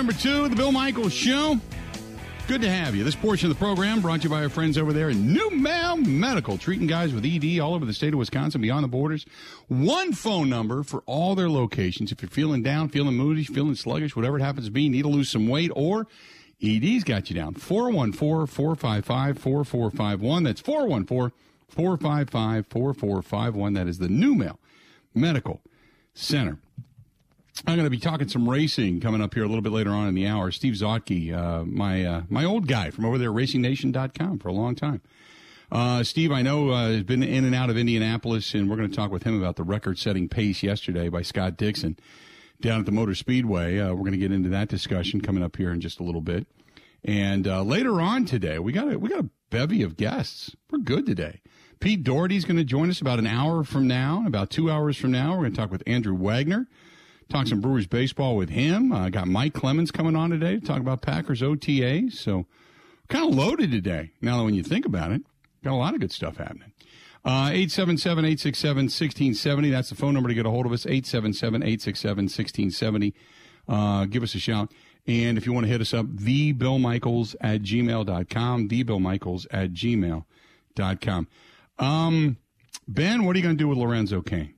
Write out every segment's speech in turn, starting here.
Number two the Bill Michaels Show. Good to have you. This portion of the program brought to you by our friends over there in New Male Medical, treating guys with ED all over the state of Wisconsin, beyond the borders. One phone number for all their locations. If you're feeling down, feeling moody, feeling sluggish, whatever it happens to be, need to lose some weight, or ED's got you down. 414 455 4451. That's 414 455 4451. That is the New Male Medical Center. I'm going to be talking some racing coming up here a little bit later on in the hour. Steve Zotke, uh, my uh, my old guy from over there, RacingNation.com for a long time. Uh, Steve, I know uh, has been in and out of Indianapolis, and we're going to talk with him about the record-setting pace yesterday by Scott Dixon down at the Motor Speedway. Uh, we're going to get into that discussion coming up here in just a little bit. And uh, later on today, we got a, we got a bevy of guests. We're good today. Pete Dougherty's going to join us about an hour from now. About two hours from now, we're going to talk with Andrew Wagner. Talk some Brewers baseball with him. I uh, got Mike Clemens coming on today to talk about Packers OTA. So kind of loaded today. Now, that when you think about it, got a lot of good stuff happening. Uh, 877 867 1670. That's the phone number to get a hold of us. 877 867 1670. Uh, give us a shout. And if you want to hit us up, thebillmichaels at gmail.com. Thebillmichaels at gmail.com. Um, ben, what are you going to do with Lorenzo Cain?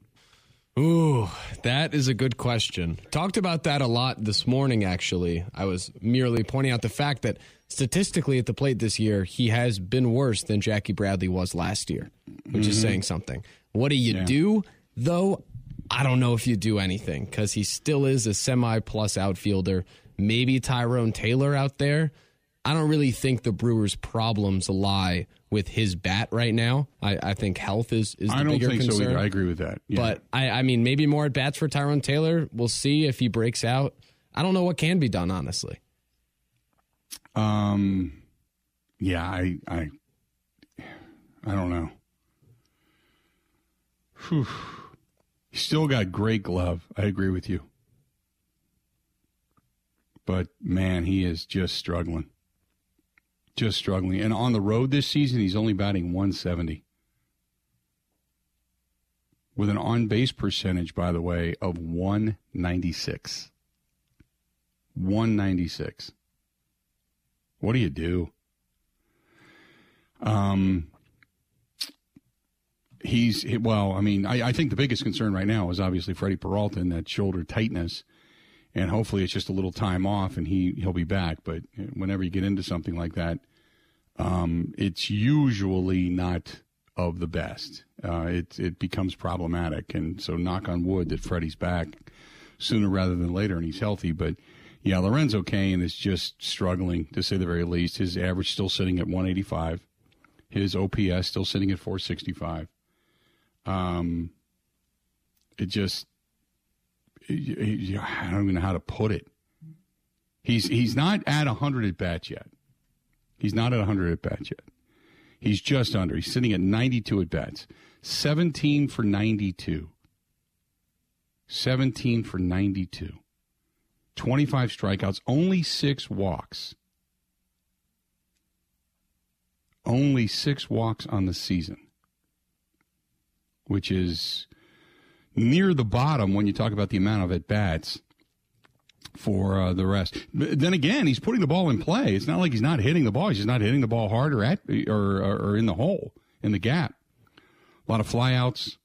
Ooh, that is a good question. Talked about that a lot this morning, actually. I was merely pointing out the fact that statistically at the plate this year, he has been worse than Jackie Bradley was last year, which mm-hmm. is saying something. What do you yeah. do, though? I don't know if you do anything because he still is a semi plus outfielder. Maybe Tyrone Taylor out there. I don't really think the Brewers' problems lie with his bat right now. I, I think health is, is the I don't bigger think concern. so either. I agree with that. Yeah. But I, I mean, maybe more at bats for Tyrone Taylor. We'll see if he breaks out. I don't know what can be done, honestly. Um, yeah, I, I, I don't know. Whew. Still got great glove. I agree with you. But man, he is just struggling just struggling. And on the road this season, he's only batting 170 with an on base percentage, by the way, of 196. 196. What do you do? Um, he's well. I mean, I, I think the biggest concern right now is obviously Freddie Peralta and that shoulder tightness and hopefully it's just a little time off and he he'll be back. But whenever you get into something like that, um, it's usually not of the best. Uh, it it becomes problematic, and so knock on wood that Freddie's back sooner rather than later, and he's healthy. But yeah, Lorenzo Cain is just struggling to say the very least. His average still sitting at 185. His OPS still sitting at 465. Um, it just I don't even know how to put it. He's he's not at 100 at bats yet. He's not at 100 at bats yet. He's just under. He's sitting at 92 at bats. 17 for 92. 17 for 92. 25 strikeouts, only six walks. Only six walks on the season, which is near the bottom when you talk about the amount of at bats for uh, the rest. But then again, he's putting the ball in play. It's not like he's not hitting the ball. He's just not hitting the ball hard or at or, or in the hole in the gap. A lot of flyouts.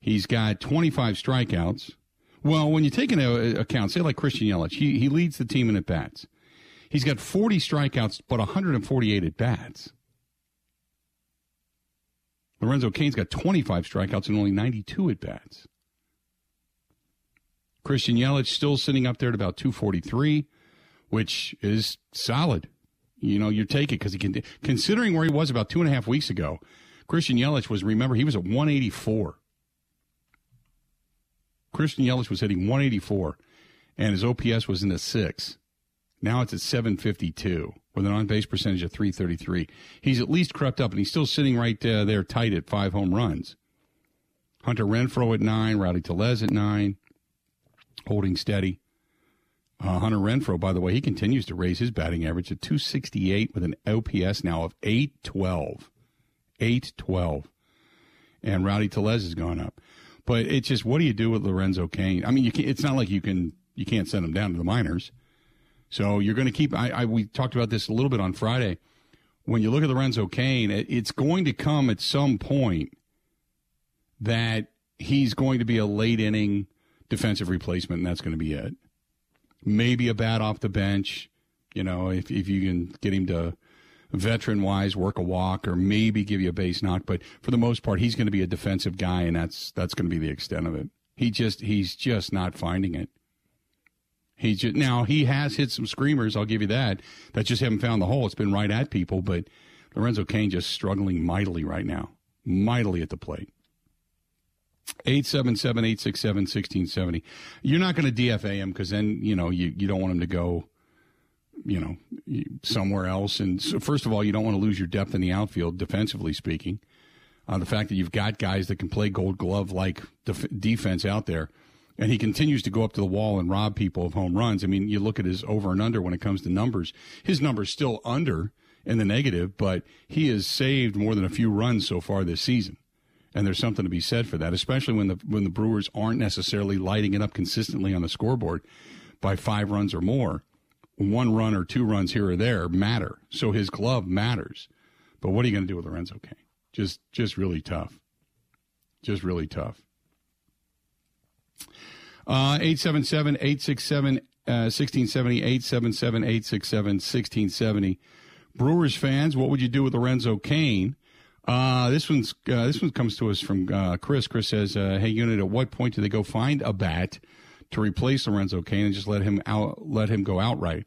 He's got 25 strikeouts. Well, when you take into account, say like Christian Yelich, he, he leads the team in at bats. He's got 40 strikeouts, but 148 at bats. Lorenzo Cain's got 25 strikeouts and only 92 at bats. Christian Yelich still sitting up there at about 243, which is solid. You know, you take it because he can, considering where he was about two and a half weeks ago. Christian Yelich was, remember, he was at 184. Christian Yelich was hitting 184, and his OPS was in the six. Now it's at 752 with an on base percentage of 333. He's at least crept up, and he's still sitting right uh, there tight at five home runs. Hunter Renfroe at nine, Rowdy Tellez at nine holding steady. Uh, Hunter Renfroe, by the way, he continues to raise his batting average to 268 with an OPS now of 812. 812. And Rowdy Tellez has gone up. But it's just, what do you do with Lorenzo Cain? I mean, can, it's not like you can You can't send him down to the minors. So you're going to keep. I, I we talked about this a little bit on Friday. When you look at Lorenzo Cain, it, it's going to come at some point that he's going to be a late inning defensive replacement, and that's going to be it. Maybe a bat off the bench, you know, if if you can get him to veteran wise work a walk or maybe give you a base knock, but for the most part, he's going to be a defensive guy, and that's that's going to be the extent of it. He just he's just not finding it. He just now he has hit some screamers. I'll give you that. That just haven't found the hole. It's been right at people, but Lorenzo Cain just struggling mightily right now, mightily at the plate. 877-867-1670. You're not going to DFA him because then, you know, you, you don't want him to go, you know, somewhere else. And so first of all, you don't want to lose your depth in the outfield, defensively speaking. Uh, the fact that you've got guys that can play gold glove like def- defense out there, and he continues to go up to the wall and rob people of home runs. I mean, you look at his over and under when it comes to numbers. His number's still under in the negative, but he has saved more than a few runs so far this season and there's something to be said for that, especially when the when the Brewers aren't necessarily lighting it up consistently on the scoreboard by five runs or more. One run or two runs here or there matter. So his glove matters. But what are you going to do with Lorenzo Cain? Just just really tough. Just really tough. Uh, 877 867 1670, 877 867 1670. Brewers fans, what would you do with Lorenzo Cain? Uh, this one's uh, this one comes to us from uh, Chris. Chris says, uh, "Hey, unit, at what point do they go find a bat to replace Lorenzo Cain and just let him out, let him go outright?"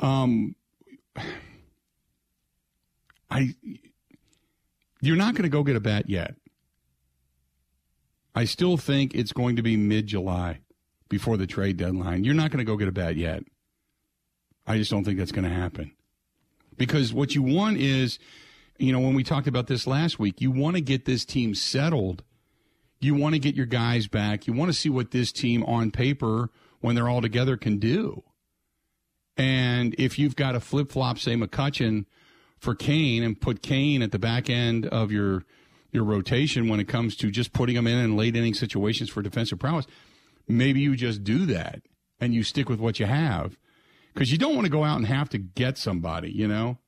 Um, I, you're not going to go get a bat yet. I still think it's going to be mid July before the trade deadline. You're not going to go get a bat yet. I just don't think that's going to happen because what you want is you know, when we talked about this last week, you want to get this team settled. You want to get your guys back. You want to see what this team on paper, when they're all together, can do. And if you've got a flip flop, say McCutchen for Cain, and put Cain at the back end of your your rotation when it comes to just putting them in in late inning situations for defensive prowess, maybe you just do that and you stick with what you have because you don't want to go out and have to get somebody, you know.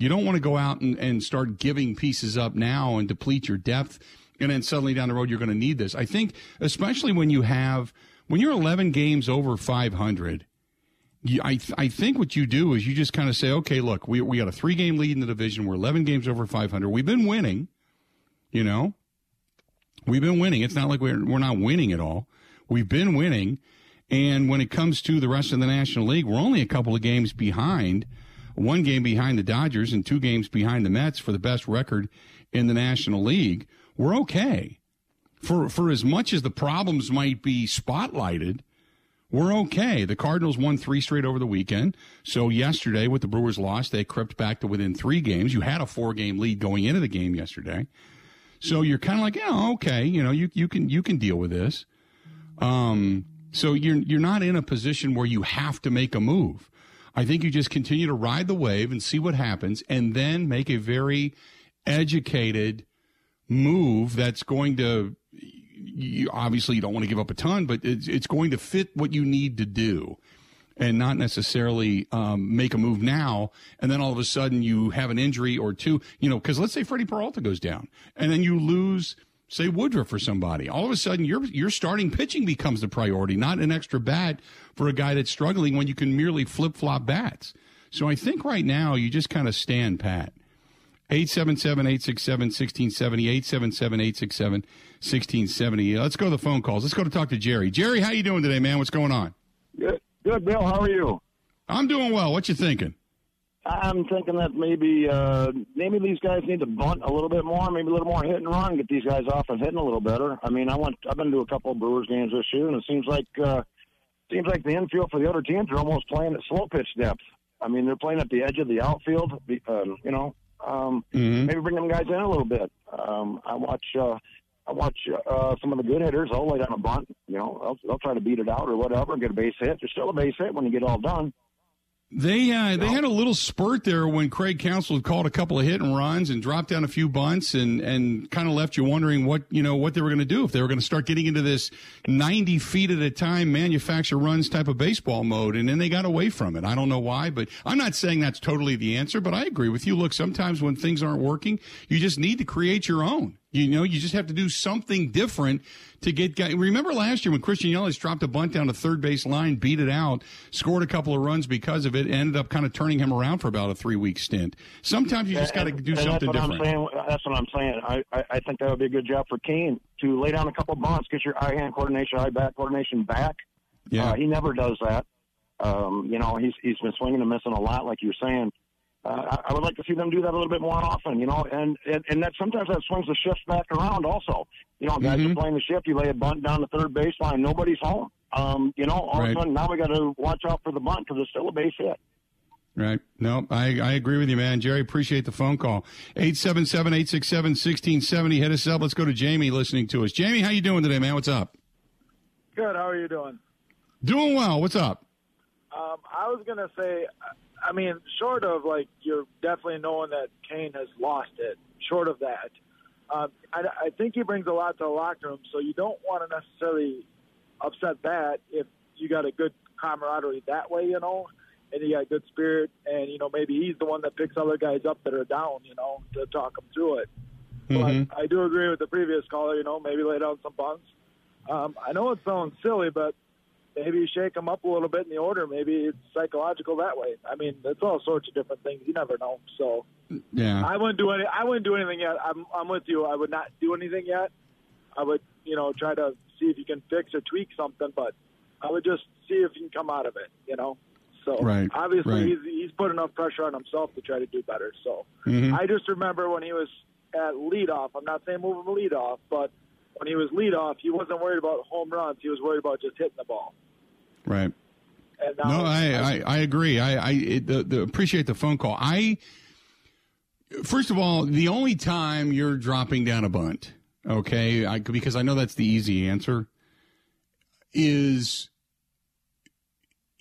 You don't want to go out and, and start giving pieces up now and deplete your depth. And then suddenly down the road, you're going to need this. I think, especially when you have, when you're 11 games over 500, you, I, th- I think what you do is you just kind of say, okay, look, we, we got a three game lead in the division. We're 11 games over 500. We've been winning, you know, we've been winning. It's not like we're, we're not winning at all. We've been winning. And when it comes to the rest of the National League, we're only a couple of games behind one game behind the Dodgers and two games behind the Mets for the best record in the National League, we're okay. For for as much as the problems might be spotlighted, we're okay. The Cardinals won three straight over the weekend. So yesterday, with the Brewers loss, they crept back to within three games. You had a four game lead going into the game yesterday. So you're kind of like, yeah, okay, you know, you, you can you can deal with this. Um, so you're you're not in a position where you have to make a move. I think you just continue to ride the wave and see what happens, and then make a very educated move that's going to. You, obviously, you don't want to give up a ton, but it's, it's going to fit what you need to do and not necessarily um, make a move now, and then all of a sudden you have an injury or two. You know, because let's say Freddie Peralta goes down, and then you lose say Woodruff or somebody. All of a sudden, your your starting pitching becomes the priority, not an extra bat for a guy that's struggling when you can merely flip flop bats. So I think right now you just kind of stand pat. 877 867 1670, 877 867 1670. Let's go to the phone calls. Let's go to talk to Jerry. Jerry, how you doing today, man? What's going on? Good, good Bill. How are you? I'm doing well. What you thinking? I'm thinking that maybe uh, maybe these guys need to bunt a little bit more, maybe a little more hit and run, get these guys off and hitting a little better. I mean, I went, I've been to a couple of Brewers games this year, and it seems like uh, seems like the infield for the other teams are almost playing at slow pitch depth. I mean, they're playing at the edge of the outfield. Um, you know, um, mm-hmm. maybe bring them guys in a little bit. Um, I watch. Uh, I watch uh, some of the good hitters. They'll lay down a bunt. You know, they'll, they'll try to beat it out or whatever get a base hit. There's still a base hit when you get all done. They uh, they had a little spurt there when Craig had called a couple of hit and runs and dropped down a few bunts and, and kind of left you wondering what you know what they were going to do if they were going to start getting into this ninety feet at a time manufacture runs type of baseball mode and then they got away from it. I don't know why, but I'm not saying that's totally the answer, but I agree with you. Look, sometimes when things aren't working, you just need to create your own. You know, you just have to do something different to get guys. Remember last year when Christian Yelich dropped a bunt down the third base line, beat it out, scored a couple of runs because of it, ended up kind of turning him around for about a three week stint. Sometimes you just got to do and something that's what different. I'm saying. That's what I'm saying. I, I, I think that would be a good job for Cain to lay down a couple of bunts, get your eye hand coordination, eye back coordination back. Yeah. Uh, he never does that. Um, you know, he's he's been swinging and missing a lot, like you're saying. Uh, I, I would like to see them do that a little bit more often, you know, and and, and that sometimes that swings the shift back around. Also, you know, guys Mhm. are playing the shift. You lay a bunt down the third baseline, nobody's home. Um, you know, all Right. of a sudden now we got to watch out for the bunt because it's still a base hit. Right. No, I, I agree with you, man. Jerry, appreciate the phone call. 877-867-1670. Hit us up. Let's go to Jamie listening to us. Jamie, how you doing today, man? What's up? Good. How are you doing? Doing well. What's up? Um, I was gonna say, I mean, short of like you're definitely knowing that Cain has lost it. Short of that, um, I, I think he brings a lot to the locker room. So you don't want to necessarily upset that if you got a good camaraderie that way, you know, and you got good spirit, and you know maybe he's the one that picks other guys up that are down, you know, to talk them through it. Mhm. But I do agree with the previous caller. You know, maybe lay down some bunts. Um, I know it sounds silly, but maybe you shake them up a little bit in the order. Maybe it's psychological that way. I mean, it's all sorts of different things. You never know. So Yeah. I wouldn't do any. I wouldn't do anything yet. I'm I'm with you. I would not do anything yet. I would you know try to see if you can fix or tweak something, but I would just see if you can come out of it. You know. So Right, obviously right. he's he's put enough pressure on himself to try to do better. So Mhm. I just remember when he was at leadoff. I'm not saying move him leadoff, but when he was leadoff, he wasn't worried about home runs. He was worried about just hitting the ball. Right. And No, I, I, I agree. I, I it, the, the, appreciate the phone call. I first of all, the only time you're dropping down a bunt, okay, I, because I know that's the easy answer, is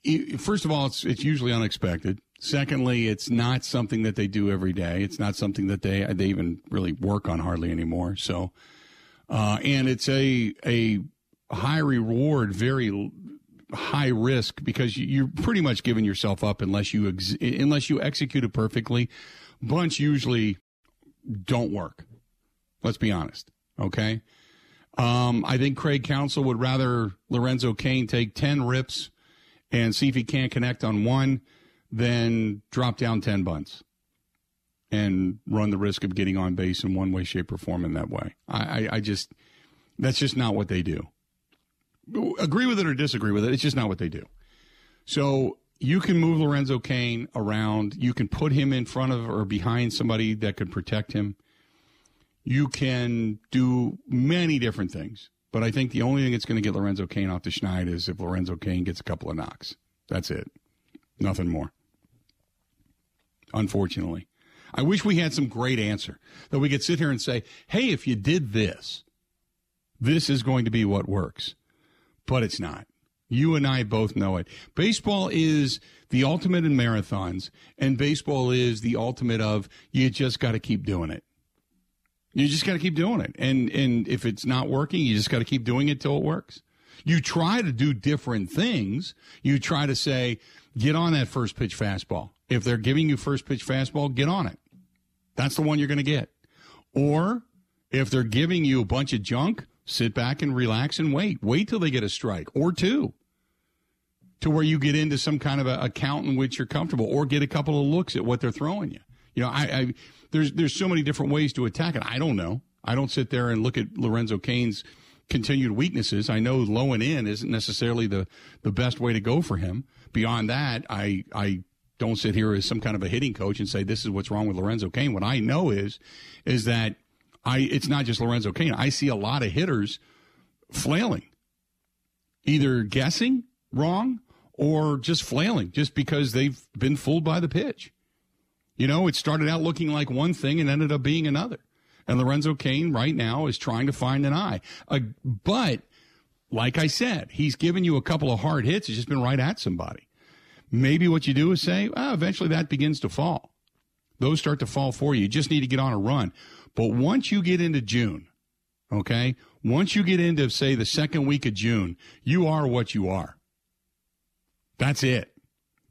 i- first of all, it's it's usually unexpected. Secondly, it's not something that they do every day. It's not something that they they even really work on hardly anymore. So, uh, and it's a a high reward, very high risk because you- you're pretty much giving yourself up unless you ex- unless you execute it perfectly. Bunch usually don't work. Let's be honest. Okay. Um, I think Craig Counsell would rather Lorenzo Cain take ten rips and see if he can't connect on one than drop down ten bunts and run the risk of getting on base in one way, shape, or form in that way. I, I, I just that's just not what they do agree with it or disagree with it. It's just not what they do. So you can move Lorenzo Cain around. You can put him in front of or behind somebody that could protect him. You can do many different things. But I think the only thing that's going to get Lorenzo Cain off the schneid is if Lorenzo Cain gets a couple of knocks. That's it. Nothing more. Unfortunately. I wish we had some great answer that we could sit here and say, hey, if you did this, this is going to be what works but it's not. You and I both know it. Baseball is the ultimate in marathons, and baseball is the ultimate of you just got to keep doing it. You just got to keep doing it, and and if it's not working, you just got to keep doing it till it works. You try to do different things. You try to say, get on that first pitch fastball. If they're giving you first pitch fastball, get on it. That's the one you're going to get. Or if they're giving you a bunch of junk, sit back and relax and wait. Wait till they get a strike or two to where you get into some kind of a account in which you're comfortable or get a couple of looks at what they're throwing you. You know, I, I there's there's so many different ways to attack it. I don't know. I don't sit there and look at Lorenzo Cain's continued weaknesses. I know low and in isn't necessarily the the best way to go for him. Beyond that, I I don't sit here as some kind of a hitting coach and say this is what's wrong with Lorenzo Cain. What I know is is that I it's not just Lorenzo Cain. I see a lot of hitters flailing, either guessing wrong or just flailing, just because they've been fooled by the pitch. You know, it started out looking like one thing and ended up being another. And Lorenzo Cain right now is trying to find an eye. Uh, but like I said, he's given you a couple of hard hits. He's just been right at somebody. maybe what you do is say, oh, eventually that begins to fall. Those start to fall for you. You just need to get on a run. But once you get into June, okay, once you get into, say, the second week of June, you are what you are. That's it.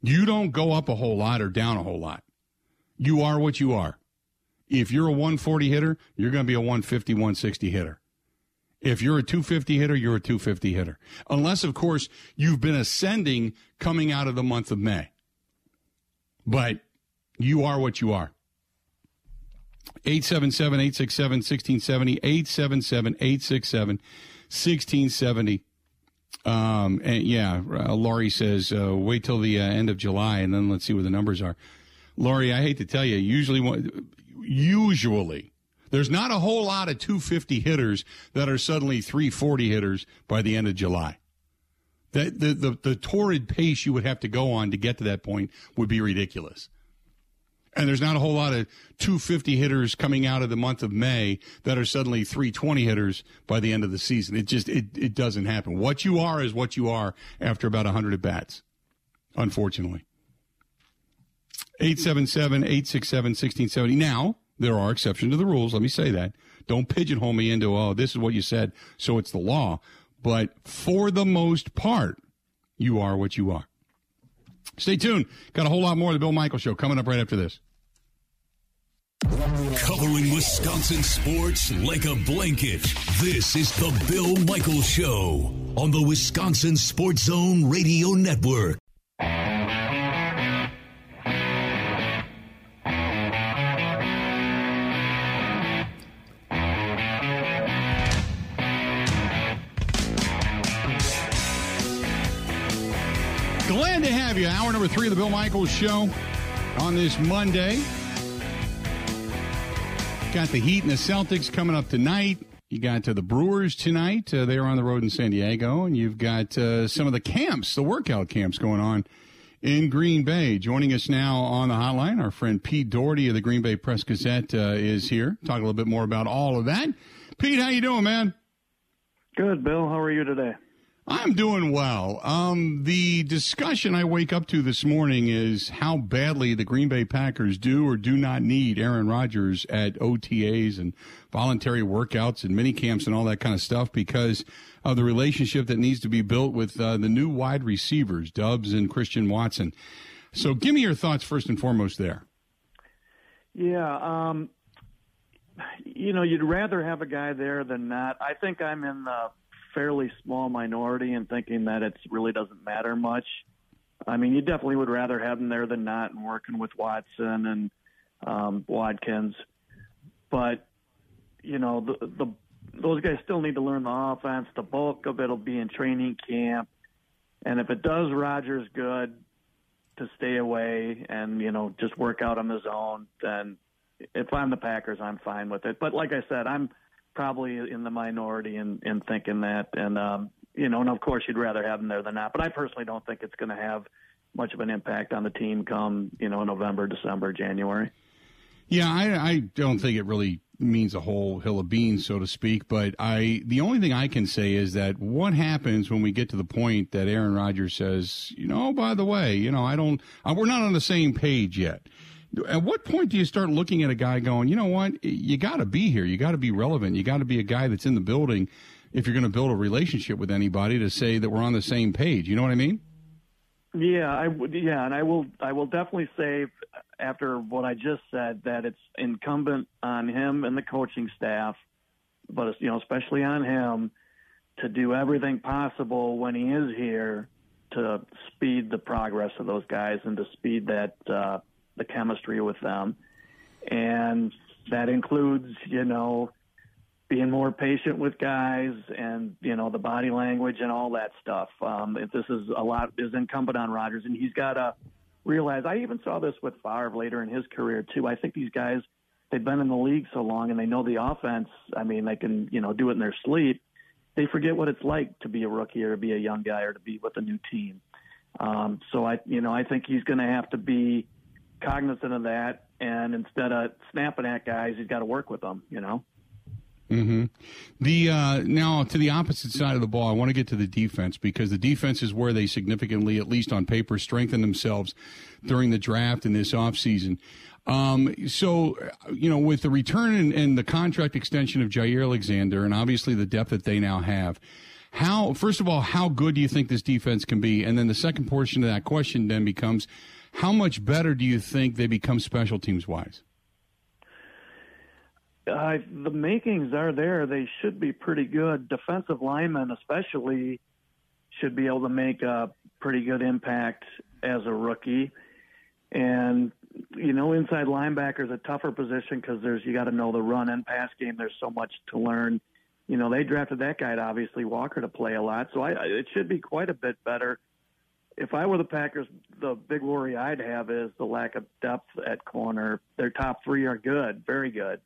You don't go up a whole lot or down a whole lot. You are what you are. If you're a 140 hitter, you're going to be a 150, 160 hitter. If you're a 250 hitter, you're a 250 hitter. Unless, of course, you've been ascending coming out of the month of May. But you are what you are. 877 867 1670. 877 867 1670. Um, and yeah, uh, Laurie says, uh, wait till the uh, end of July and then let's see what the numbers are. Laurie, I hate to tell you, usually, usually, there's not a whole lot of 250 hitters that are suddenly 340 hitters by the end of July. The, the, the, the torrid pace you would have to go on to get to that point would be ridiculous. And there's not a whole lot of 250 hitters coming out of the month of May that are suddenly 320 hitters by the end of the season. It just it, it doesn't happen. What you are is what you are after about 100 at bats. Unfortunately. 877-867-1670. Now, there are exceptions to the rules, let me say that. Don't pigeonhole me into oh, this is what you said, so it's the law. But for the most part, you are what you are. Stay tuned. Got a whole lot more of the Bill Michael Show coming up right after this. Covering Wisconsin sports like a blanket. This is the Bill Michael Show on the Wisconsin Sports Zone Radio Network. Number three of the Bill Michaels Show on this Monday. Got the Heat and the Celtics coming up tonight. You got uh, the Brewers tonight. Uh, they're on the road in San Diego. And you've got uh, some of the camps, the workout camps going on in Green Bay. Joining us now on the hotline, our friend Pete Dougherty of the Green Bay Press Gazette uh, is here. Talk a little bit more about all of that. Pete, how you doing, man? Good, Bill. How are you today? I'm doing well. Um, the discussion I wake up to this morning is how badly the Green Bay Packers do or do not need Aaron Rodgers at OTAs and voluntary workouts and mini camps and all that kind of stuff because of the relationship that needs to be built with uh, the new wide receivers, Doubs and Christian Watson. So, give me your thoughts first and foremost there. Yeah, um, you know, you'd rather have a guy there than not. I think I'm in the fairly small minority in thinking that it really doesn't matter much. I mean, you definitely would rather have him there than not, and working with Watson and um, Watkins. But you know, the the those guys still need to learn the offense. The bulk of it'll be in training camp, and if it does Rodgers good to stay away and you know just work out on his own, then if I'm the Packers, I'm fine with it. But like I said, I'm probably in the minority in, in thinking that. And, um, you know, and of course you'd rather have him there than not. But I personally don't think it's going to have much of an impact on the team come, you know, November, December, January. Yeah, I, I don't think it really means a whole hill of beans, so to speak. But I, the only thing I can say is that what happens when we get to the point that Aaron Rodgers says, you know, by the way, you know, I don't, we're not on the same page yet. At what point do you start looking at a guy going, you know what, you got to be here, you got to be relevant, you got to be a guy that's in the building if you're going to build a relationship with anybody to say that we're on the same page. You know what I mean? Yeah, I would. Yeah, and I will. I will definitely say after what I just said that it's incumbent on him and the coaching staff, but you know, especially on him, to do everything possible when he is here to speed the progress of those guys and to speed that uh, the chemistry with them. And that includes, you know, being more patient with guys and, you know, the body language and all that stuff. Um, if this is a lot is incumbent on Rodgers and he's got to realize, I even saw this with Favre later in his career too. I think these guys, they've been in the league so long and they know the offense. I mean, they can, you know, do it in their sleep. They forget what it's like to be a rookie or to be a young guy or to be with a new team. Um, so I, you know, I think he's going to have to be, cognizant of that, and instead of snapping at guys, he's got to work with them. You know. Mm-hmm. The uh, now to the opposite side of the ball, I want to get to the defense because the defense is where they significantly, at least on paper, strengthen themselves during the draft in this offseason. Um, so, you know, with the return and, and the contract extension of Jaire Alexander, and obviously the depth that they now have, how first of all, how good do you think this defense can be? And then the second portion of that question then becomes, how much better do you think they become special teams wise? Uh, the makings are there. They should be pretty good. Defensive linemen, especially, should be able to make a pretty good impact as a rookie. And you know, inside linebacker is a tougher position because there's you got to know the run and pass game. There's so much to learn. You know, they drafted that guy, obviously Walker, to play a lot. So I, it should be quite a bit better. If I were the Packers, the big worry I'd have is the lack of depth at corner. Their top three are good, very good.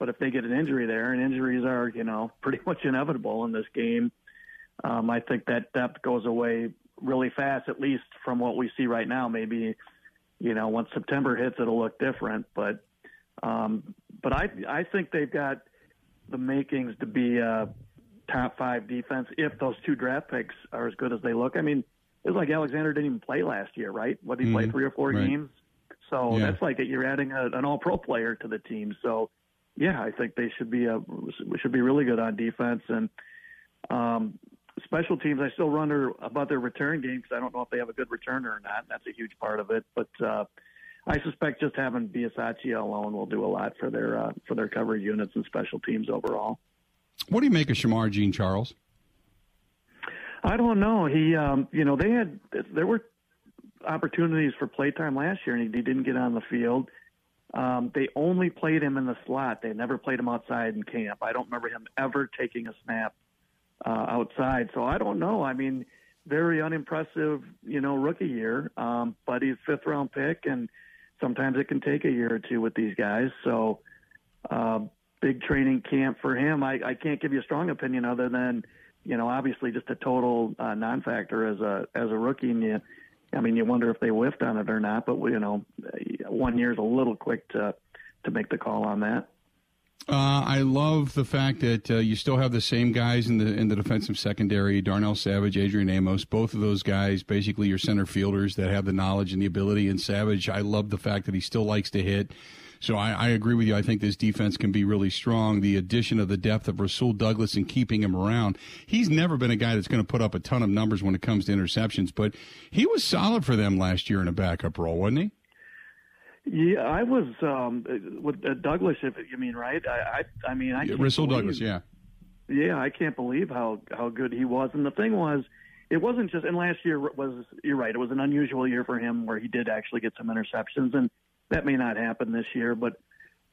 But if they get an injury there, and injuries are, you know, pretty much inevitable in this game, um, I think that depth goes away really fast, at least from what we see right now. Maybe, you know, once September hits, it'll look different. But, um, but I, I think they've got the makings to be a top five defense if those two draft picks are as good as they look. I mean, it was like Alexander didn't even play last year, right? What he mm-hmm. played three or four right. games. So yeah. that's like you're adding a, an All-Pro player to the team. So yeah, I think they should be a should be really good on defense and um, special teams. I still wonder about their return game because I don't know if they have a good returner or not. That's a huge part of it, but. Uh, I suspect just having Bisaccia alone will do a lot for their uh, for their coverage units and special teams overall. What do you make of Shemar Jean Charles? I don't know. He, um, you know, they had there were opportunities for playtime last year, and he, he didn't get on the field. Um, they only played him in the slot. They never played him outside in camp. I don't remember him ever taking a snap uh, outside. So I don't know. I mean, very unimpressive, you know, rookie year. Um, but he's fifth round pick, and sometimes it can take a year or two with these guys. So uh, big training camp for him. I, I can't give you a strong opinion other than, you know, obviously just a total uh, non-factor as a as a rookie. And you, I mean, you wonder if they whiffed on it or not. But you know, one year is a little quick to to make the call on that. Uh, I love the fact that uh, you still have the same guys in the in the defensive secondary: Darnell Savage, Adrian Amos. Both of those guys, basically your center fielders that have the knowledge and the ability. And Savage, I love the fact that he still likes to hit. So I, I, agree with you. I think this defense can be really strong. The addition of the depth of Rasul Douglas and keeping him around. He's never been a guy that's going to put up a ton of numbers when it comes to interceptions, but he was solid for them last year in a backup role, wasn't he? Yeah, I was um, with uh, Douglas. If you mean right, I, I, I mean, I yeah, Russell Douglas. Yeah, yeah, I can't believe how how good he was. And the thing was, it wasn't just. And last year was you're right. It was an unusual year for him where he did actually get some interceptions, and that may not happen this year. But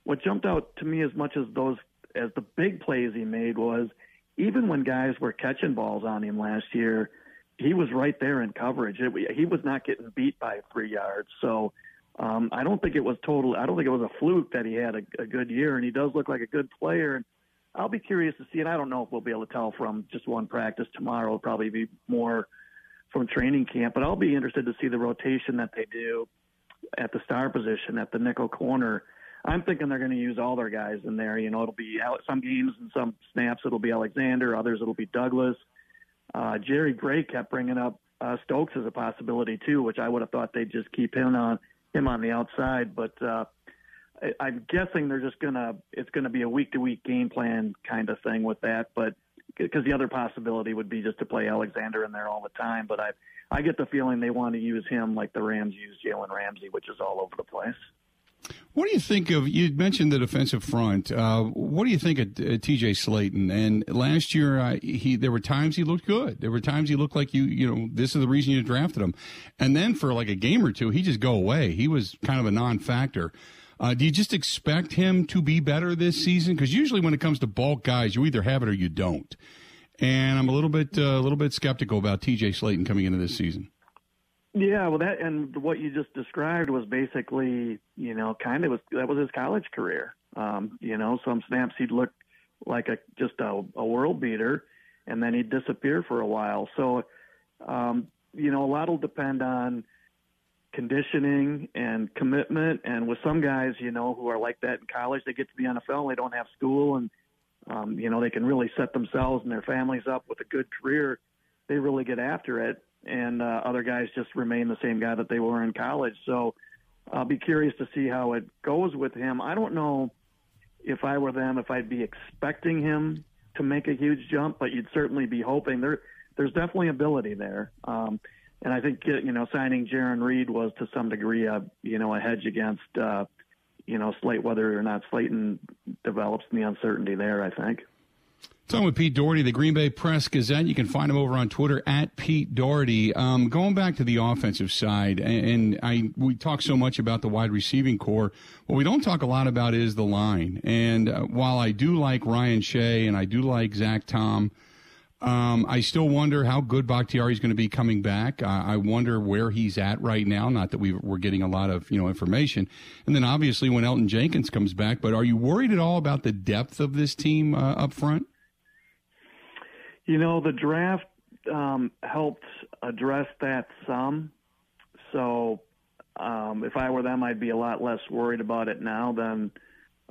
what jumped out to me as much as those as the big plays he made was even when guys were catching balls on him last year, he was right there in coverage. It, he was not getting beat by three yards. So um, I don't think it was total. I don't think it was a fluke that he had a, a good year, and he does look like a good player. And I'll be curious to see. And I don't know if we'll be able to tell from just one practice tomorrow. It'll probably be more from training camp. But I'll be interested to see the rotation that they do at the star position at the nickel corner. I'm thinking they're going to use all their guys in there. You know, it'll be some games and some snaps. It'll be Alexander. Others it'll be Douglas. Uh, Jerry Gray kept bringing up uh, Stokes as a possibility too, which I would have thought they'd just keep him on him on the outside. But uh, I, I'm guessing they're just gonna it's gonna be a week to week game plan kind of thing with that. But because the other possibility would be just to play Alexander in there all the time. But I I get the feeling they want to use him like the Rams use Jalen Ramsey, which is all over the place. What do you think of? You mentioned the defensive front. Uh, what do you think of uh, T.J. Slaton? And last year, uh, he there were times he looked good. There were times he looked like you. You know, this is the reason you drafted him. And then for like a game or two, he just go away. He was kind of a non-factor. Uh, do you just expect him to be better this season? Because usually when it comes to bulk guys, you either have it or you don't. And I'm a little bit uh, a little bit skeptical about T.J. Slaton coming into this season. Yeah, well, that and what you just described was basically, you know, kind of was that was his college career. Um, you know, some snaps he'd look like a just a, a world beater, and then he'd disappear for a while. So, um, you know, a lot will depend on conditioning and commitment. And with some guys, you know, who are like that in college, they get to the NFL, and they don't have school, and um, you know, they can really set themselves and their families up with a good career. They really get after it, and uh, other guys just remain the same guy that they were in college. So I'll be curious to see how it goes with him. I don't know if I were them if I'd be expecting him to make a huge jump, but you'd certainly be hoping there. There's definitely ability there. Um, and I think you know signing Jarran Reed was to some degree a you know a hedge against uh, you know Slate whether or not Slaton develops the uncertainty there. I think. Talking with Pete Dougherty, the Green Bay Press Gazette. You can find him over on Twitter at Pete Dougherty. Um, going back to the offensive side, and, and I we talk so much about the wide receiving corps. What we don't talk a lot about is the line. And uh, while I do like Ryan Shea and I do like Zach Tom, um, I still wonder how good Bakhtiari is going to be coming back. I wonder where he's at right now. Not that we are getting a lot of you know information, and then obviously when Elgton Jenkins comes back. But are you worried at all about the depth of this team uh, up front? You know, the draft um, helped address that some. So um, if I were them, I'd be a lot less worried about it now than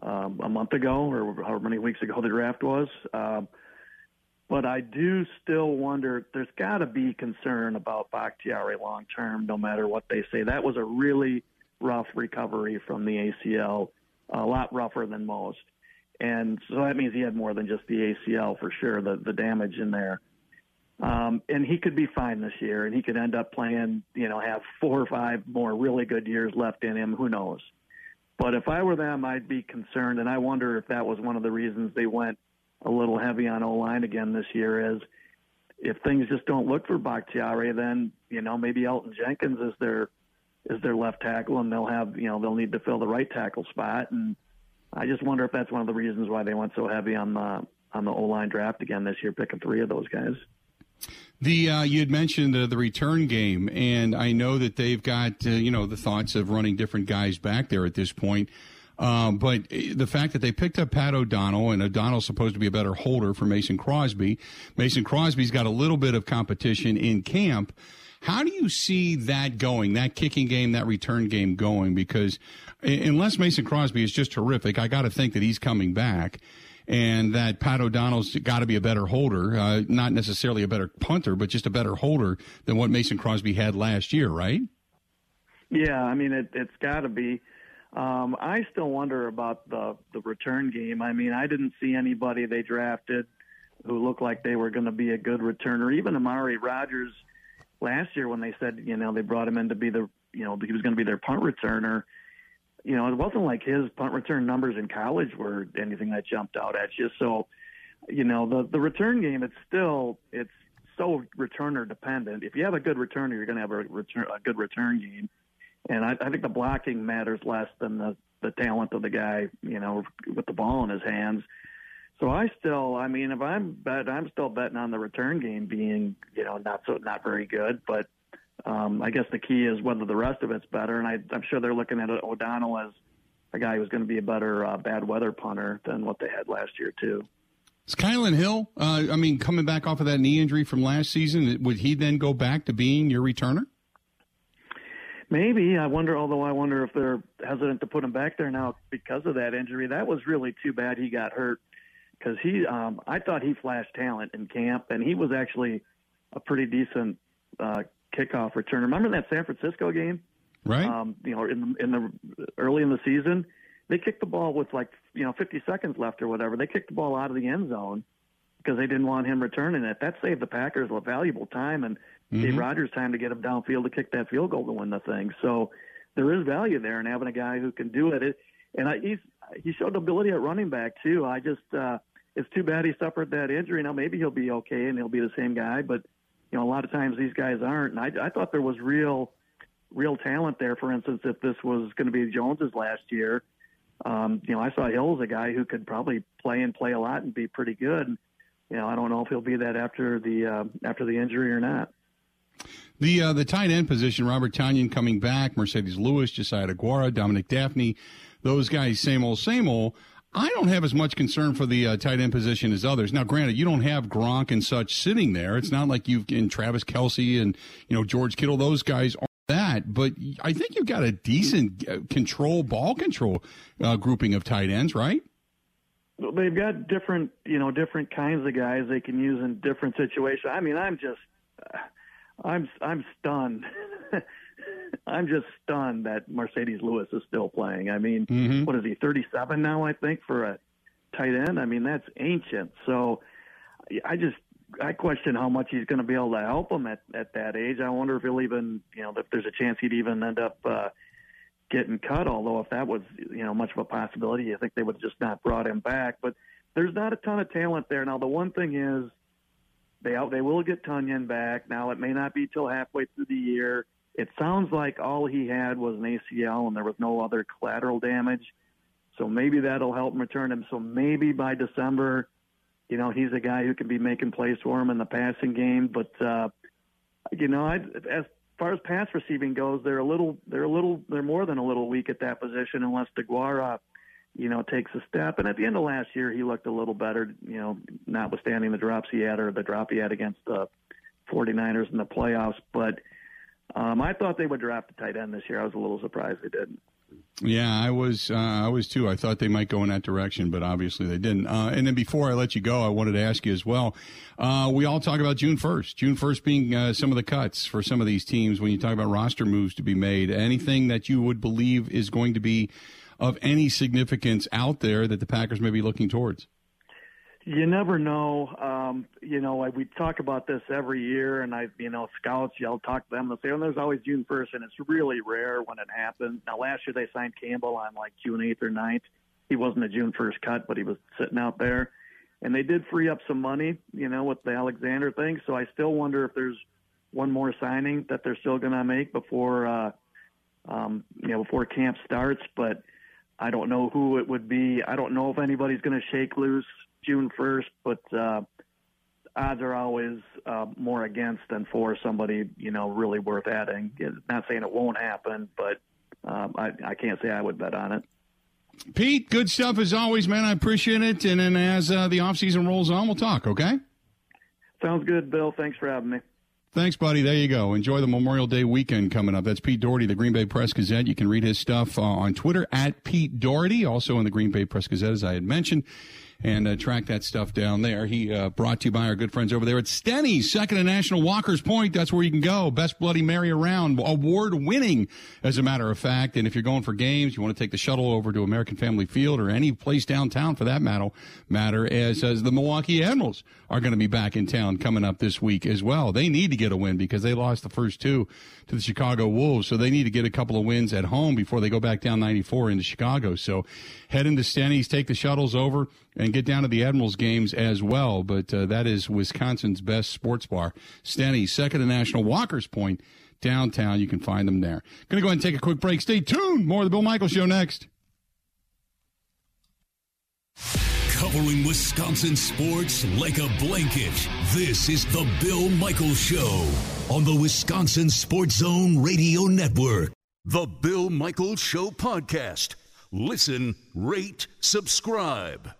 um, a month ago or however many weeks ago the draft was. Uh, but I do still wonder. There's got to be concern about Bakhtiari long term, no matter what they say. That was a really rough recovery from the ACL, a lot rougher than most, and so that means he had more than just the ACL for sure. The the damage in there. Um, and he could be fine this year, and he could end up playing, you know, have four or five more really good years left in him. Who knows? But if I were them, I'd be concerned, and I wonder if that was one of the reasons they went a little heavy on O line again this year is if things just don't look for Bakhtiari, then you know maybe Elgton Jenkins is their is their left tackle, and they'll have you know they'll need to fill the right tackle spot. And I just wonder if that's one of the reasons why they went so heavy on the on the O line draft again this year, picking three of those guys. The uh, you had mentioned uh, the return game, and I know that they've got uh, you know the thoughts of running different guys back there at this point. Um, but the fact that they picked up Pat O'Donnell, and O'Donnell's supposed to be a better holder for Mason Crosby. Mason Crosby's got a little bit of competition in camp. How do you see that going, that kicking game, that return game going? Because unless Mason Crosby is just terrific, I got to think that he's coming back and that Pat O'Donnell's got to be a better holder, uh, not necessarily a better punter, but just a better holder than what Mason Crosby had last year, right? Yeah, I mean, it, it's got to be. Um, I still wonder about the the return game. I mean, I didn't see anybody they drafted who looked like they were going to be a good returner. Even Amari Rodgers last year, when they said you know they brought him in to be the you know he was going to be their punt returner. You know, it wasn't like his punt return numbers in college were anything that jumped out at you. So, you know, the the return game, it's still it's so returner dependent. If you have a good returner, you're going to have a return a good return game and I, I think the blocking matters less than the the talent of the guy, you know, with the ball in his hands. So I still, I mean, if I'm bet, I'm still betting on the return game being, you know, not so not very good. But um, I guess the key is whether the rest of it's better. And I, I'm sure they're looking at O'Donnell as a guy who's going to be a better uh, bad weather punter than what they had last year too. Is Kylin Hill? Uh, I mean, coming back off of that knee injury from last season, would he then go back to being your returner? Maybe I wonder. Although I wonder if they're hesitant to put him back there now because of that injury. That was really too bad. He got hurt because he. Um, I thought he flashed talent in camp, and he was actually a pretty decent uh, kickoff returner. Remember that San Francisco game? Right. Um, you know, in the, in the early in the season, they kicked the ball with like you know 50 seconds left or whatever. They kicked the ball out of the end zone because they didn't want him returning it. That saved the Packers a valuable time and mm-hmm. gave Rodgers time to get him downfield to kick that field goal to win the thing. So there is value there in having a guy who can do it. it and I, he's he showed ability at running back too. I just uh, it's too bad he suffered that injury. Now maybe he'll be okay and he'll be the same guy, but you know a lot of times these guys aren't. And I, I thought there was real real talent there. For instance, if this was going to be Jones's last year, um, you know I saw Hill as a guy who could probably play and play a lot and be pretty good. You know I don't know if he'll be that after the uh, after the injury or not. The uh, the tight end position, Robert Tonyan coming back, Marcedes Lewis, Josiah Deguara, Dominique Dafney, those guys, same old, same old. I don't have as much concern for the uh, tight end position as others. Now, granted, you don't have Gronk and such sitting there. It's not like you've in Travis Kelce and you know George Kittle. Those guys are that, but I think you've got a decent uh, control ball control uh, grouping of tight ends, right? they've got different, you know, different kinds of guys they can use in different situations. I mean, I'm just, I'm, I'm stunned. I'm just stunned that Marcedes Lewis is still playing. I mean, Mhm. what is he, 37 now? I think for a tight end. I mean, that's ancient. So, I just, I question how much he's going to be able to help him at at that age. I wonder if he'll even, you know, if there's a chance he'd even end up. uh getting cut. Although if that was you know much of a possibility, I think they would have just not brought him back. But there's not a ton of talent there. Now the one thing is they they will get Tonyan back. Now it may not be till halfway through the year. It sounds like all he had was an ACL and there was no other collateral damage. So maybe that'll help return him. So maybe by December, you know, he's a guy who can be making plays for him in the passing game. But uh, you know, I, as far as pass receiving goes, they're a little, they're a little, they're more than a little weak at that position unless Deguara, you know, takes a step. And at the end of last year, he looked a little better, you know, notwithstanding the drops he had or the drop he had against the 49ers in the playoffs. But um, I thought they would draft a tight end this year. I was a little surprised they didn't. Yeah, I was. Uh, I was too. I thought they might go in that direction, but obviously they didn't. Uh, and then before I let you go, I wanted to ask you as well. Uh, we all talk about June first. June first being uh, some of the cuts for some of these teams. When you talk about roster moves to be made, anything that you would believe is going to be of any significance out there that the Packers may be looking towards. You never know. Um, you know, I, we talk about this every year, and I, you know, scouts, you'll talk to them, they'll say, oh, there's always June 1st, and it's really rare when it happens. Now, last year they signed Campbell on like June 8th or 9th. He wasn't a June 1st cut, but he was sitting out there. And they did free up some money, you know, with the Alexander thing. So I still wonder if there's one more signing that they're still going to make before, uh, um, you know, before camp starts. But I don't know who it would be. I don't know if anybody's going to shake loose June 1st, but uh, odds are always uh, more against than for somebody, you know, really worth adding. Not saying it won't happen, but um, I, I can't say I would bet on it. Pete, good stuff as always, man. I appreciate it. And then as uh, the offseason rolls on, we'll talk, okay? Sounds good, Bill. Thanks for having me. Thanks, buddy. There you go. Enjoy the Memorial Day weekend coming up. That's Pete Dougherty, the Green Bay Press Gazette. You can read his stuff uh, on Twitter at Pete Dougherty, also in the Green Bay Press Gazette, as I had mentioned, and uh, track that stuff down there. He uh, brought to you by our good friends over there at Stenny's, second to National Walker's Point. That's where you can go. Best Bloody Mary around, award winning, as a matter of fact. And if you're going for games, you want to take the shuttle over to American Family Field or any place downtown for that matter, matter as, as the Milwaukee Admirals are going to be back in town coming up this week as well. They need to get a win because they lost the first two to the Chicago Wolves. So they need to get a couple of wins at home before they go back down 94 into Chicago. So head into Stenny's, take the shuttles over and get down to the Admirals games as well. But uh, that is Wisconsin's best sports bar. Stenny's, second to National Walker's Point downtown. You can find them there. Going to go ahead and take a quick break. Stay tuned. More of the Bill Michael Show next. Covering Wisconsin sports like a blanket. This is the Bill Michael Show on the Wisconsin Sports Zone Radio Network. The Bill Michael Show podcast. Listen, rate, subscribe.